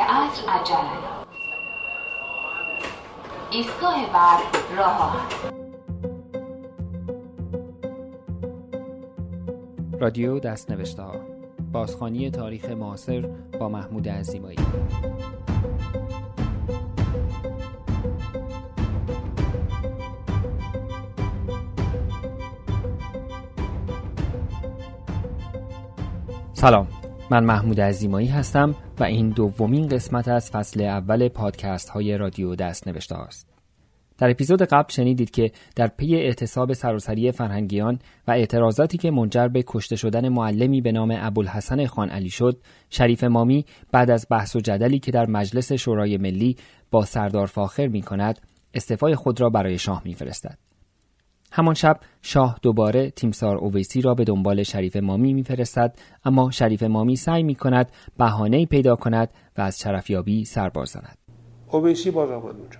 عصر عجله ایستگاه بعد راه رادیو دست نوشته ها. بازخانی تاریخ معاصر با محمود عزیمایی. سلام. من محمود عزیمایی هستم و این دومین قسمت از فصل اول پادکست های رادیو دست نوشته است. در اپیزود قبل شنیدید که در پی اعتصاب سراسری فرهنگیان و اعتراضاتی که منجر به کشته شدن معلمی به نام ابوالحسن خان علی شد، شریف مامی بعد از بحث و جدلی که در مجلس شورای ملی با سردار فاخر می کند، استعفای خود را برای شاه میفرستد. همان شب شاه دوباره تیمسار اویسی را به دنبال شریف مامی میفرستد اما شریف مامی سعی می کند بهانه پیدا کند و از شرفیابی سر زند. اویسی باز آمد اونجا.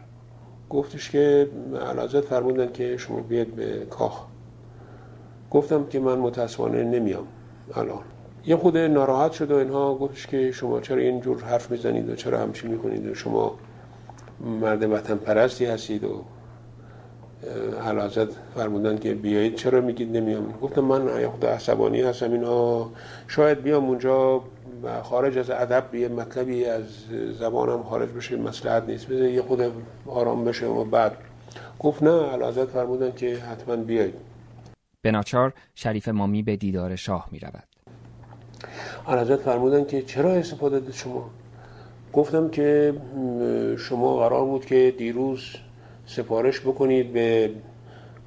گفتش که علازت فرمودن که شما بیاد به کاخ. گفتم که من متاسفانه نمیام الان. یه خود ناراحت شد و اینها گفتش که شما چرا اینجور حرف می‌زنید و چرا همچین می‌کنید؟ و شما مرد وطن پرستی هستید و علازت فرمودن که بیایید چرا میگید نمیام؟ گفتم من خود عصبانی هستم اینا شاید بیام اونجا و خارج از ادب یه مطلبی از زبانم خارج بشه مسلحت نیست. بذار یه خود آرام بشه و بعد. گفت نه علازت فرمودن که حتما بیایید. به ناچار شریف مامی به دیدار شاه می رود علازت فرمودن که چرا استفاده شما؟ گفتم که شما قرار بود که دیروز سفارش بکنید به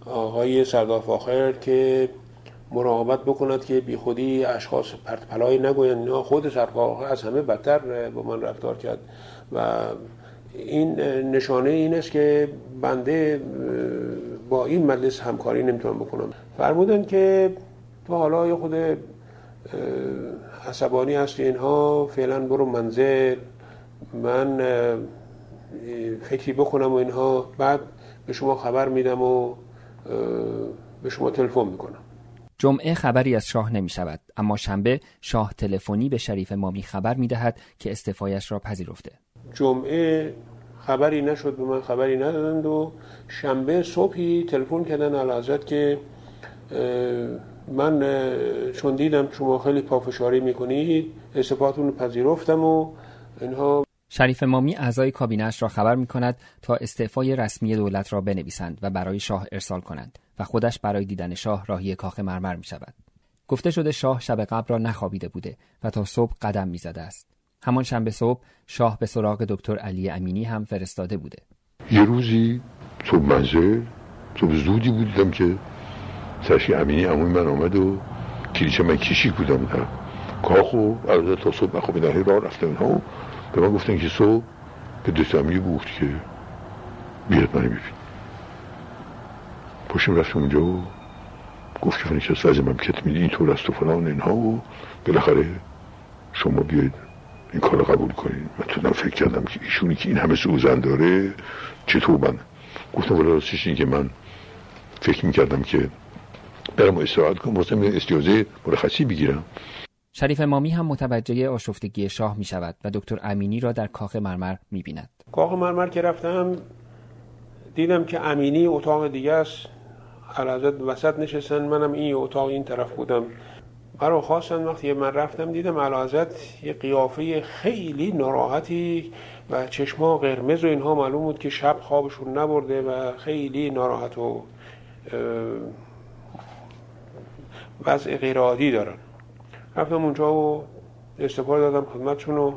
آقای سردار فاخر که مراقبت بکند که بی خودی اشخاص پرت پلای نگویند. خود سرفاخر از همه بدتر با من رفتار کرد. و این نشانه این است که بنده با این مجلس همکاری نمی‌تونم بکنم. فرمودن که تو حالا خود عصبانی هستی اینها فعلا برو منزل. من فکری بکنم و اینها بعد به شما خبر میدم و به شما تلفن می‌کنم. جمعه خبری از شاه نمی شود اما شنبه شاه تلفنی به شریف مامی خبر می دهد که استفایش را پذیرفته. جمعه خبری نشد به من خبری ندادند و شنبه صبحی تلفن کردن علازت که من چون دیدم شما خیلی پافشاری می‌کنید استفاتون پذیرفتم و اینها شریف مامی اعضای کابینش را خبر می کند تا استعفای رسمی دولت را بنویسند و برای شاه ارسال کنند و خودش برای دیدن شاه راهی کاخ مرمر می شود. گفته شده شاه شب قبل را نخوابیده بوده و تا صبح قدم می زده است. همان شنبه صبح شاه به سراغ دکتر علی امینی هم فرستاده بوده. یه روزی صبح منزل صبح زودی بودم که سرشی امینی امون من آمد و کلیچه من کشی بودم در کاخ و تا صبح نخوابیدن راه رفتم اینها به من گفتن که صبح به دستامی گفت که بیاد منو ببین. پشتم رفتم اونجا و گفت که فنیش از مملکت میدی اینطور است و فلان اینها و بالاخره شما بیاید این کار قبول کنید من تو فکر کردم که ایشونی که این همه سوزن داره چطور من؟ گفتم ولی راستش این که من فکر می‌کردم که برم استراحت کنم واسه استیازه مرخصی بگیرم. شریف مامی هم متوجه آشفتگی شاه می شود و دکتر امینی را در کاخ مرمر می بیند. کاخ مرمر که رفتم دیدم که امینی اتاق دیگه است. علازت وسط نشستن منم این اتاق این طرف بودم. برای خواستن وقتی من رفتم دیدم علازت یه قیافه خیلی ناراحتی و چشما قرمز و اینها معلوم بود که شب خوابشون نبرده و خیلی ناراحت و وضع غیر دارن. رفتم اونجا و استفاده دادم خدمتشون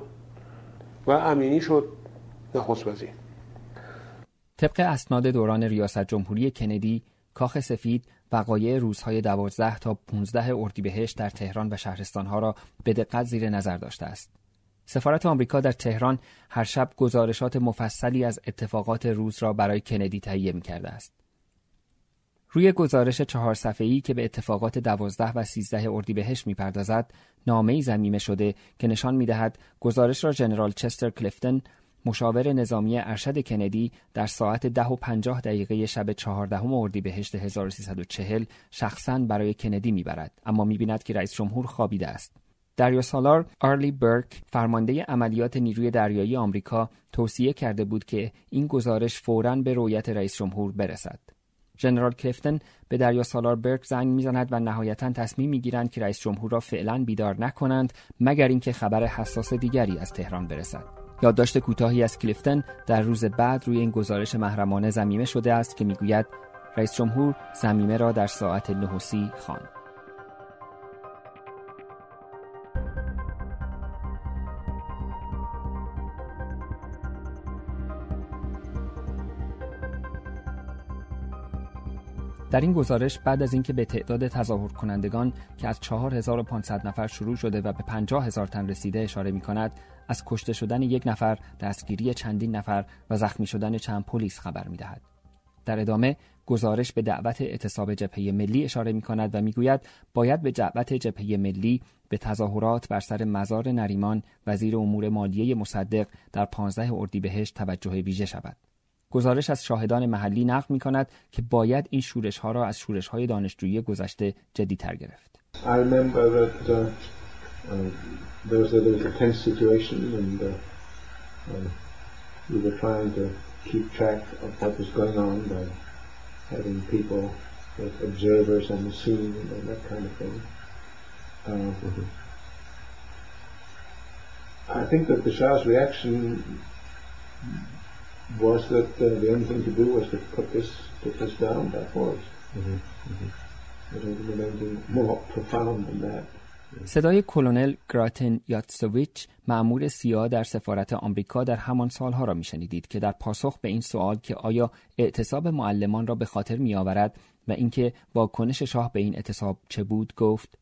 و امینی شد نخست وزیر طبق اسناد دوران ریاست جمهوری کندی کاخ سفید وقایع روزهای دوازده تا 15 اردیبهشت در تهران و شهرستانها را به دقت زیر نظر داشته است. سفارت آمریکا در تهران هر شب گزارشات مفصلی از اتفاقات روز را برای کندی تهیه می کرده است. روی گزارش چهار صفحه‌ای که به اتفاقات دوازده و سیزده اردیبهشت می‌پردازد نامه‌ای ضمیمه شده که نشان می‌دهد گزارش را ژنرال چستر کلیفتن مشاور نظامی ارشد کندی در ساعت ده و پنجاه دقیقه شب چهاردهم اردیبهشت 1340 شخصا برای کندی می‌برد اما می‌بیند که رئیس جمهور خوابیده است دریا سالار آرلی برک فرمانده عملیات نیروی دریایی آمریکا توصیه کرده بود که این گزارش فوراً به رویت رئیس جمهور برسد. ژنرال کلفتن به دریا سالار برک زنگ می‌زند و نهایتا تصمیم می‌گیرند که رئیس جمهور را فعلا بیدار نکنند مگر اینکه خبر حساس دیگری از تهران برسد. یادداشت کوتاهی از کلیفتن در روز بعد روی این گزارش محرمانه زمیمه شده است که می‌گوید رئیس جمهور زمیمه را در ساعت نهوسی خواند. در این گزارش بعد از اینکه به تعداد تظاهر کنندگان که از 4500 نفر شروع شده و به 50 هزار تن رسیده اشاره می کند از کشته شدن یک نفر، دستگیری چندین نفر و زخمی شدن چند پلیس خبر می دهد. در ادامه گزارش به دعوت اعتصاب جبهه ملی اشاره می کند و می‌گوید باید به دعوت جبهه ملی به تظاهرات بر سر مزار نریمان وزیر امور مالیه مصدق در 15 اردیبهشت توجه ویژه شود. گزارش از شاهدان محلی نقل می کند که باید این شورش ها را از شورش های دانشجویی گذشته جدی تر گرفت. I think that the Shah's reaction was that uh, the only thing to do was to put this, put this down by force. Mm-hmm. Mm-hmm. I don't think anything more profound than that. صدای کلونل گراتن یاتسویچ معمور سیا در سفارت آمریکا در همان سالها را میشنیدید که در پاسخ به این سوال که آیا اعتصاب معلمان را به خاطر میآورد و اینکه واکنش شاه به این اعتصاب چه بود گفت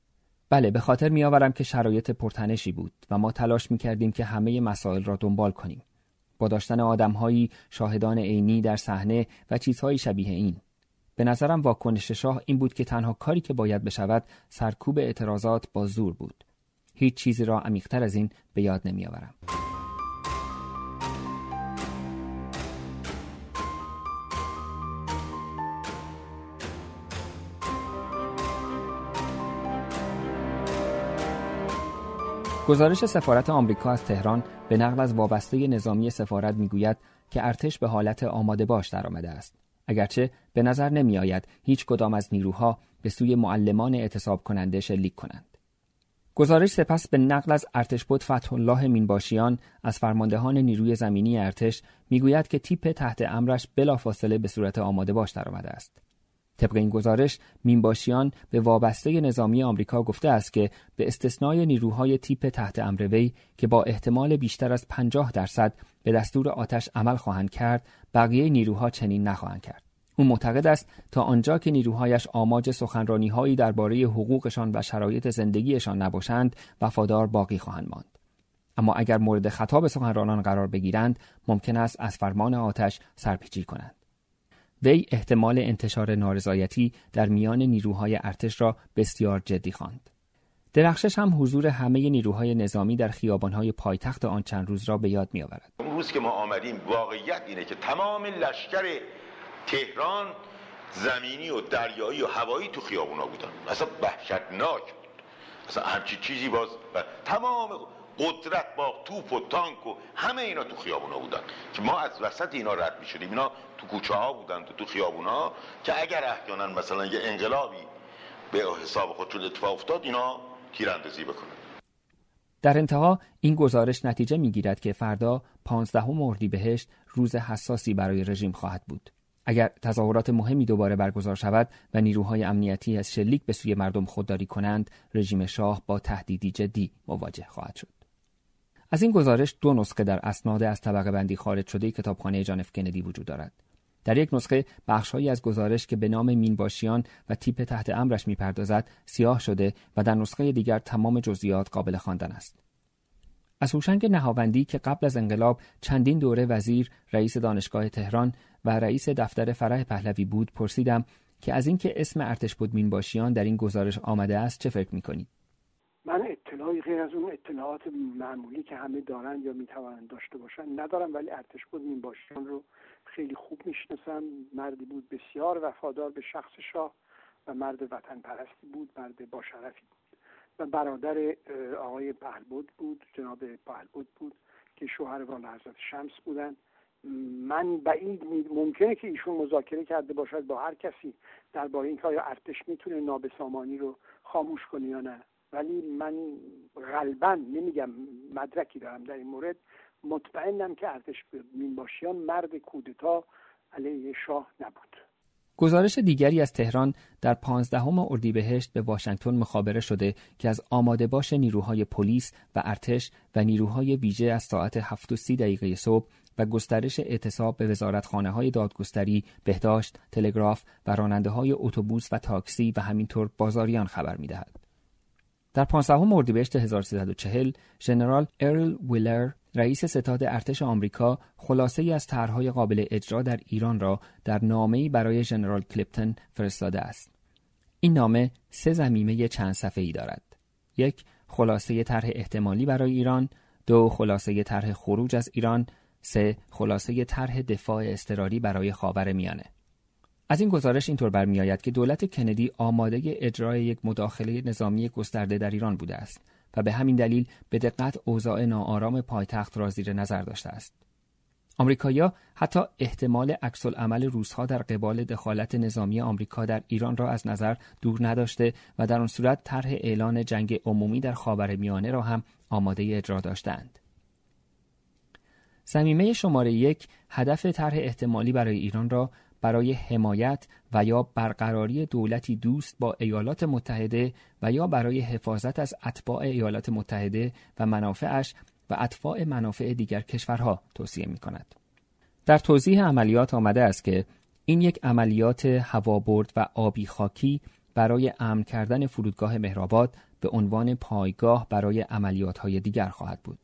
بله به خاطر میآورم که شرایط پرتنشی بود و ما تلاش می کردیم که همه مسائل را دنبال کنیم با داشتن آدمهایی شاهدان عینی در صحنه و چیزهایی شبیه این به نظرم واکنش شاه این بود که تنها کاری که باید بشود سرکوب اعتراضات با زور بود هیچ چیزی را عمیقتر از این به یاد نمیآورم. گزارش سفارت آمریکا از تهران به نقل از وابسته نظامی سفارت می‌گوید که ارتش به حالت آماده باش درآمده است. اگرچه به نظر نمی آید هیچ کدام از نیروها به سوی معلمان اعتصاب کننده شلیک کنند. گزارش سپس به نقل از ارتش بود فتح الله مینباشیان از فرماندهان نیروی زمینی ارتش می‌گوید که تیپ تحت امرش بلافاصله به صورت آماده باش درآمده است. طبق این گزارش مینباشیان به وابسته نظامی آمریکا گفته است که به استثنای نیروهای تیپ تحت امر وی که با احتمال بیشتر از 50 درصد به دستور آتش عمل خواهند کرد بقیه نیروها چنین نخواهند کرد. او معتقد است تا آنجا که نیروهایش آماج سخنرانی هایی درباره حقوقشان و شرایط زندگیشان نباشند وفادار باقی خواهند ماند. اما اگر مورد خطاب سخنرانان قرار بگیرند ممکن است از فرمان آتش سرپیچی کنند. وی احتمال انتشار نارضایتی در میان نیروهای ارتش را بسیار جدی خواند. درخشش هم حضور همه نیروهای نظامی در خیابانهای پایتخت آن چند روز را به یاد می آورد. اون روز که ما آمدیم واقعیت اینه که تمام لشکر تهران زمینی و دریایی و هوایی تو خیابونا بودن اصلا وحشتناک بود اصلا همچی چیزی باز تمام قدرت با توپ و تانک و همه اینا تو خیابونا بودن که ما از وسط اینا رد می شدیم اینا تو کوچه ها بودن تو, تو خیابونا که اگر احیانا مثلا یه انقلابی به حساب خودشون اتفاق افتاد اینا تیراندازی بکنن در انتها این گزارش نتیجه می‌گیرد که فردا 15 بهشت روز حساسی برای رژیم خواهد بود. اگر تظاهرات مهمی دوباره برگزار شود و نیروهای امنیتی از شلیک به سوی مردم خودداری کنند، رژیم شاه با تهدیدی جدی مواجه خواهد شد. از این گزارش دو نسخه در اسناد از طبقه بندی خارج شده کتابخانه جانف کندی وجود دارد. در یک نسخه بخشهایی از گزارش که به نام مینباشیان و تیپ تحت امرش می‌پردازد سیاه شده و در نسخه دیگر تمام جزئیات قابل خواندن است. از هوشنگ نهاوندی که قبل از انقلاب چندین دوره وزیر، رئیس دانشگاه تهران و رئیس دفتر فرح پهلوی بود پرسیدم که از اینکه اسم ارتش بود مینباشیان در این گزارش آمده است چه فکر می‌کنید؟ غیر از اون اطلاعات معمولی که همه دارن یا می‌توانند داشته باشن ندارم ولی ارتش بود مینباشیان رو خیلی خوب می‌شناسم. مردی بود بسیار وفادار به شخص شاه و مرد وطن پرستی بود مرد با شرفی بود و برادر آقای پهلبود بود جناب پهلبود بود که شوهر والا حضرت شمس بودن. من بعید ممکنه که ایشون مذاکره کرده باشد با هر کسی درباره اینکه آیا ارتش می‌تونه نابسامانی رو خاموش کنه یا نه. ولی من غالبا نمیگم مدرکی دارم در این مورد مطمئنم که ارتش مینباشیان مرد کودتا علیه شاه نبود گزارش دیگری از تهران در پانزدهم اردیبهشت به واشنگتن مخابره شده که از آماده باش نیروهای پلیس و ارتش و نیروهای ویژه از ساعت 7 و سی دقیقه صبح و گسترش اعتصاب به وزارتخانه های دادگستری، بهداشت، تلگراف و راننده های اتوبوس و تاکسی و همینطور بازاریان خبر می‌دهد. در 15 اردیبهشت 1340 ژنرال ارل ویلر رئیس ستاد ارتش آمریکا خلاصه ای از طرحهای قابل اجرا در ایران را در نامه‌ای برای ژنرال کلیپتن فرستاده است. این نامه سه زمینه چند صفحه ای دارد. یک خلاصه طرح احتمالی برای ایران، دو خلاصه طرح خروج از ایران، سه خلاصه طرح دفاع اضطراری برای خاور میانه. از این گزارش اینطور برمیآید که دولت کندی آماده اجرای یک مداخله نظامی گسترده در ایران بوده است و به همین دلیل به دقت اوضاع ناآرام پایتخت را زیر نظر داشته است. آمریکایی‌ها حتی احتمال عکس عمل روسها در قبال دخالت نظامی آمریکا در ایران را از نظر دور نداشته و در آن صورت طرح اعلان جنگ عمومی در خاورمیانه را هم آماده اجرا داشتند. زمینه شماره یک هدف طرح احتمالی برای ایران را برای حمایت و یا برقراری دولتی دوست با ایالات متحده و یا برای حفاظت از اتباع ایالات متحده و منافعش و اتباع منافع دیگر کشورها توصیه می کند. در توضیح عملیات آمده است که این یک عملیات هوابرد و آبی خاکی برای امن کردن فرودگاه مهرآباد به عنوان پایگاه برای عملیات های دیگر خواهد بود.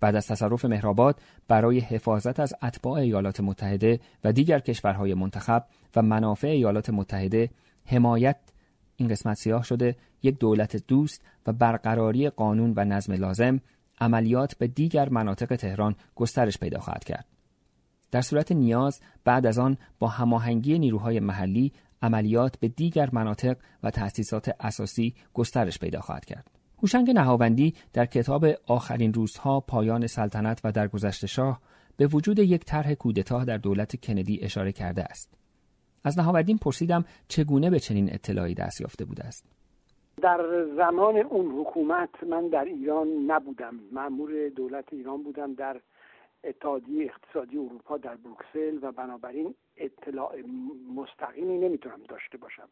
بعد از تصرف مهرآباد برای حفاظت از اتباع ایالات متحده و دیگر کشورهای منتخب و منافع ایالات متحده حمایت این قسمت سیاه شده یک دولت دوست و برقراری قانون و نظم لازم عملیات به دیگر مناطق تهران گسترش پیدا خواهد کرد. در صورت نیاز بعد از آن با هماهنگی نیروهای محلی عملیات به دیگر مناطق و تأسیسات اساسی گسترش پیدا خواهد کرد. هوشنگ نهاوندی در کتاب آخرین روزها پایان سلطنت و درگذشت شاه به وجود یک طرح کودتا در دولت کندی اشاره کرده است. از نهاوندی پرسیدم چگونه به چنین اطلاعی دست یافته بوده است. در زمان اون حکومت من در ایران نبودم معمور دولت ایران بودم در اتحادیه اقتصادی اروپا در بروکسل و بنابراین اطلاع مستقیمی نمی‌تونم داشته باشم.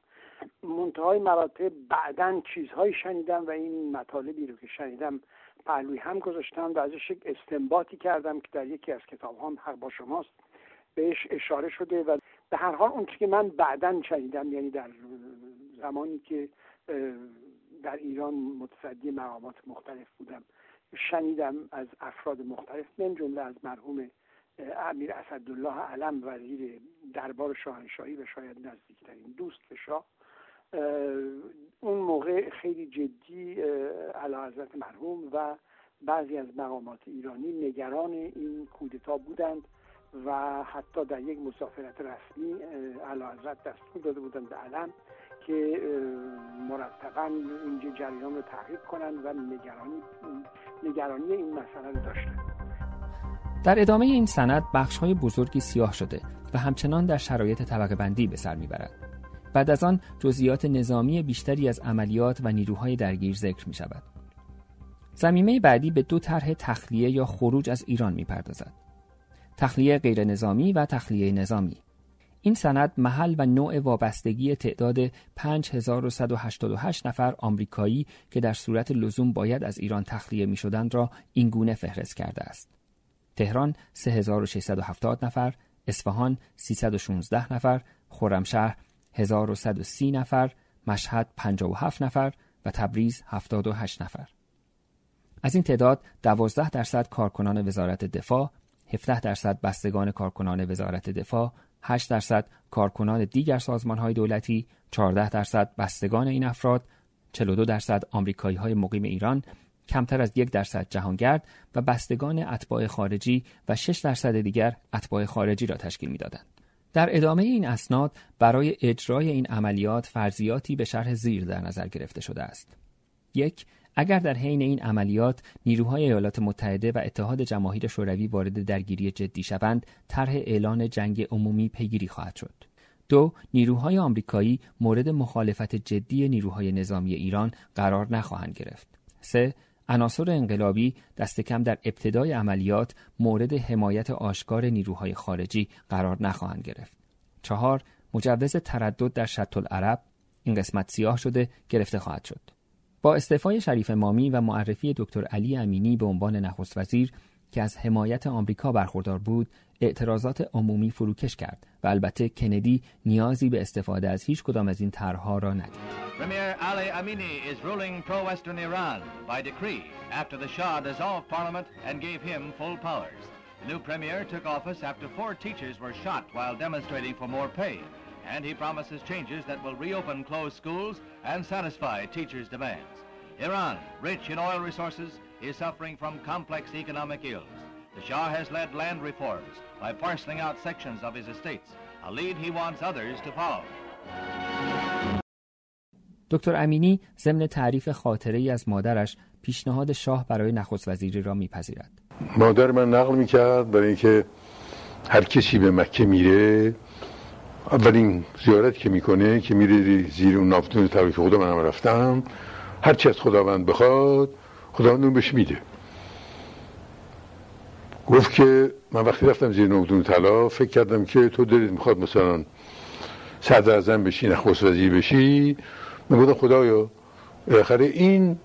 منتهای مراتب بعدا چیزهایی شنیدم و این مطالبی رو که شنیدم پهلوی هم گذاشتم و ازش یک استنباطی کردم که در یکی از کتاب هم حق با شماست. بهش اشاره شده و به هر حال اون که من بعدا شنیدم یعنی در زمانی که در ایران متصدی مقامات مختلف بودم. شنیدم از افراد مختلف من جمله از مرحوم امیر اسدالله علم وزیر دربار شاهنشاهی و شاید نزدیکترین دوست به شاه. اون موقع خیلی جدی علا حضرت مرحوم و بعضی از مقامات ایرانی نگران این کودتا بودند و حتی در یک مسافرت رسمی علا حضرت دستور داده بودند به علم که مرتبا اینجا جریان رو کنند و نگرانی نگرانی این مسئله رو داشتن در ادامه این سند بخش های بزرگی سیاه شده و همچنان در شرایط طبقه بندی به سر می‌برد. بعد از آن جزئیات نظامی بیشتری از عملیات و نیروهای درگیر ذکر می شود. زمینه بعدی به دو طرح تخلیه یا خروج از ایران می پردازد. تخلیه غیر نظامی و تخلیه نظامی. این سند محل و نوع وابستگی تعداد 5188 نفر آمریکایی که در صورت لزوم باید از ایران تخلیه می شدند را اینگونه فهرست کرده است. تهران 3670 نفر، اصفهان 316 نفر، خرمشهر 1130 نفر، مشهد 57 نفر و تبریز 78 نفر. از این تعداد 12 درصد کارکنان وزارت دفاع، 17 درصد بستگان کارکنان وزارت دفاع، 8 درصد کارکنان دیگر سازمان های دولتی، 14 درصد بستگان این افراد، 42 درصد آمریکایی های مقیم ایران، کمتر از یک درصد جهانگرد و بستگان اتباع خارجی و 6 درصد دیگر اتباع خارجی را تشکیل می‌دادند. در ادامه این اسناد برای اجرای این عملیات فرضیاتی به شرح زیر در نظر گرفته شده است. یک اگر در حین این عملیات نیروهای ایالات متحده و اتحاد جماهیر شوروی وارد درگیری جدی شوند طرح اعلان جنگ عمومی پیگیری خواهد شد. دو نیروهای آمریکایی مورد مخالفت جدی نیروهای نظامی ایران قرار نخواهند گرفت. سه عناصر انقلابی دست کم در ابتدای عملیات مورد حمایت آشکار نیروهای خارجی قرار نخواهند گرفت. چهار مجوز تردد در شط العرب این قسمت سیاه شده گرفته خواهد شد. استعفای شریف مامی و معرفی دکتر علی امینی به عنوان نخست وزیر که از حمایت آمریکا برخوردار بود اعتراضات عمومی فروکش کرد و البته کندی نیازی به استفاده از هیچ کدام از این طرحها را ندید. The new premier took office after four teachers were shot while demonstrating for more pay, and he promises changes that will reopen closed schools and satisfy teachers' demands. Iran, rich in oil resources, is suffering from complex economic ills. The Shah has led land reforms by parceling out sections of his estates, a lead he wants others to follow. دکتر امینی ضمن تعریف خاطره ای از مادرش پیشنهاد شاه برای نخست وزیری را میپذیرد. مادر من نقل میکرد برای اینکه هر کسی به مکه میره اولین زیارت که می‌کنه که میره زیر اون نافتون طبعی خدا منم رفتم. هرچی از خداوند بخواد خداوند اون بهش میده. گفت که من وقتی رفتم زیر نقدون طلا فکر کردم که تو دلت می‌خواد مثلا صدر ازم بشی نخست وزیر بشی. من گفتم خدایا بالاخره این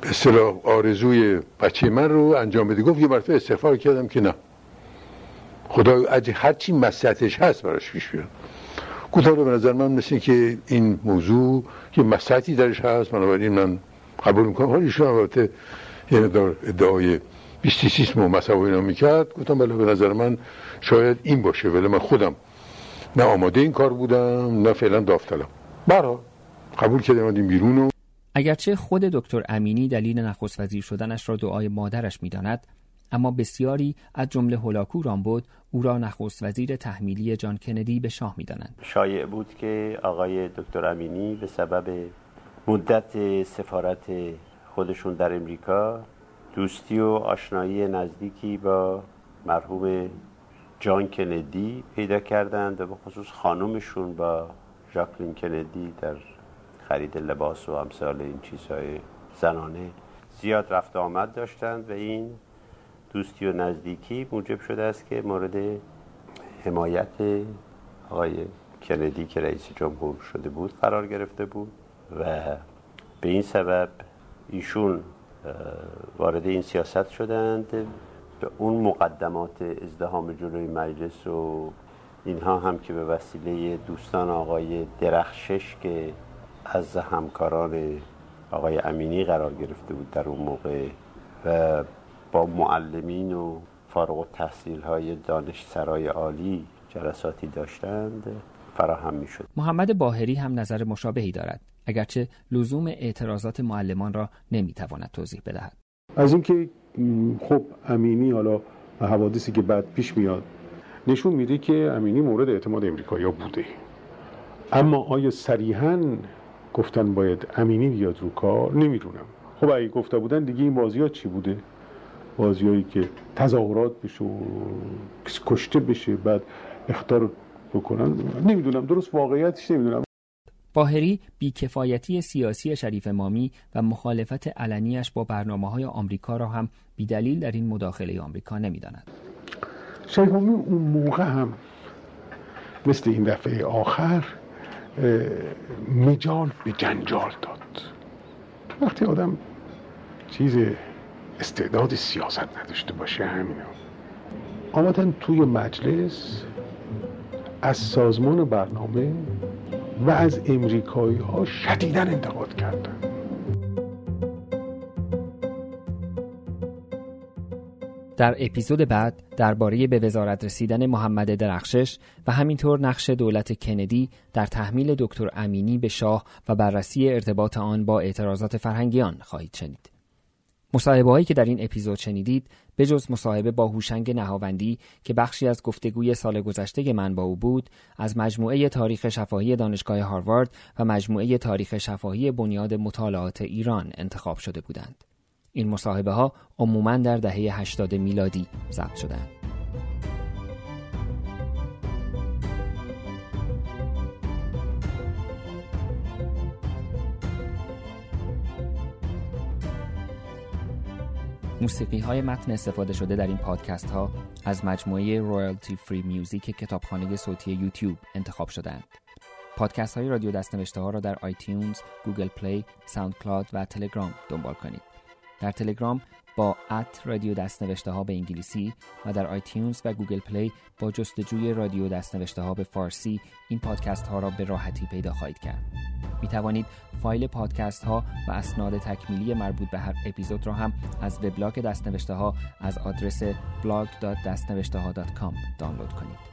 به اصطلاح آرزوی بچه من رو انجام بده. گفت یه مرتبه استغفار کردم که نه. خدا هرچی مسیحتش هست براش پیش بیاد گفتم به نظر من مثل که این موضوع که مسیحتی درش هست بنابراین من قبول می‌کنم. حالا ایشون البته یه ادعای بیستیسیسم و مذهب اینا می‌کرد. گفتم بله به نظر من شاید این باشه. ولی من خودم نه آماده این کار بودم نه فعلا داوطلب برا قبول کردم این بیرون اگرچه خود دکتر امینی دلیل نخست وزیر شدنش را دعای مادرش می‌داند اما بسیاری از جمله هولاکو رامبود او را نخست وزیر تحمیلی جان کندی به شاه می‌دانند. شایع بود که آقای دکتر امینی به سبب مدت سفارت خودشون در امریکا دوستی و آشنایی نزدیکی با مرحوم جان کندی پیدا کردند و به خصوص خانومشون با ژاکلین کندی در خرید لباس و امثال این چیزهای زنانه زیاد رفت آمد داشتند و این دوستی و نزدیکی موجب شده است که مورد حمایت آقای کندی که رئیس جمهور شده بود قرار گرفته بود و به این سبب ایشون وارد این سیاست شدند. به اون مقدمات ازدهام جلوی مجلس و اینها هم که به وسیله دوستان آقای درخشش که از همکاران آقای امینی قرار گرفته بود در اون موقع. و با معلمین و فارغ و تحصیل های دانشسرای عالی جلساتی داشتند فراهم می شد. محمد باهری هم نظر مشابهی دارد اگرچه لزوم اعتراضات معلمان را نمی‌تواند توضیح بدهد. از اینکه خب امینی حالا حوادثی که بعد پیش میاد نشون میده که امینی مورد اعتماد امریکایی بوده. اما آیا صریحا گفتن باید امینی بیاد رو کار؟ نمی‌دونم. خب اگه گفته بودن دیگه این بازی ها چی بوده؟ بازیایی که تظاهرات بشه و کشته بشه بعد اختار بکنن نمی‌دونم درست واقعیتش نمی‌دونم باهری بیکفایتی سیاسی شریف مامی و مخالفت علنیش با برنامه های آمریکا را هم بیدلیل در این مداخله آمریکا نمی‌داند. شریف مامی اون موقع هم مثل این دفعه آخر مجال به جنجال داد وقتی آدم چیز استعداد سیاست نداشته باشه همینه آمدن توی مجلس از سازمان برنامه و از امریکایی ها شدیدن انتقاد کردن در اپیزود بعد درباره به وزارت رسیدن محمد درخشش و همینطور نقش دولت کندی در تحمیل دکتر امینی به شاه و بررسی ارتباط آن با اعتراضات فرهنگیان خواهید شنید. مصاحبه هایی که در این اپیزود شنیدید به جز مصاحبه با هوشنگ نهاوندی که بخشی از گفتگوی سال گذشته من با او بود از مجموعه تاریخ شفاهی دانشگاه هاروارد و مجموعه تاریخ شفاهی بنیاد مطالعات ایران انتخاب شده بودند. این مصاحبه ها عموما در دهه 80 میلادی ضبط شدند. موسیقی های متن استفاده شده در این پادکست ها از مجموعه royalty free music کتابخانه صوتی یوتیوب انتخاب شدند. پادکست های رادیو دستنوشته ها را در آیتیونز، گوگل پلی، ساوند کلاد و تلگرام دنبال کنید. در تلگرام با at رادیو دستنوشته ها به انگلیسی و در آیتیونز و گوگل پلی با جستجوی رادیو دستنوشته ها به فارسی این پادکست ها را به راحتی پیدا خواهید کرد. می توانید فایل پادکست ها و اسناد تکمیلی مربوط به هر اپیزود را هم از وبلاگ دستنوشته ها از آدرس blog.dastnوشته دانلود کنید.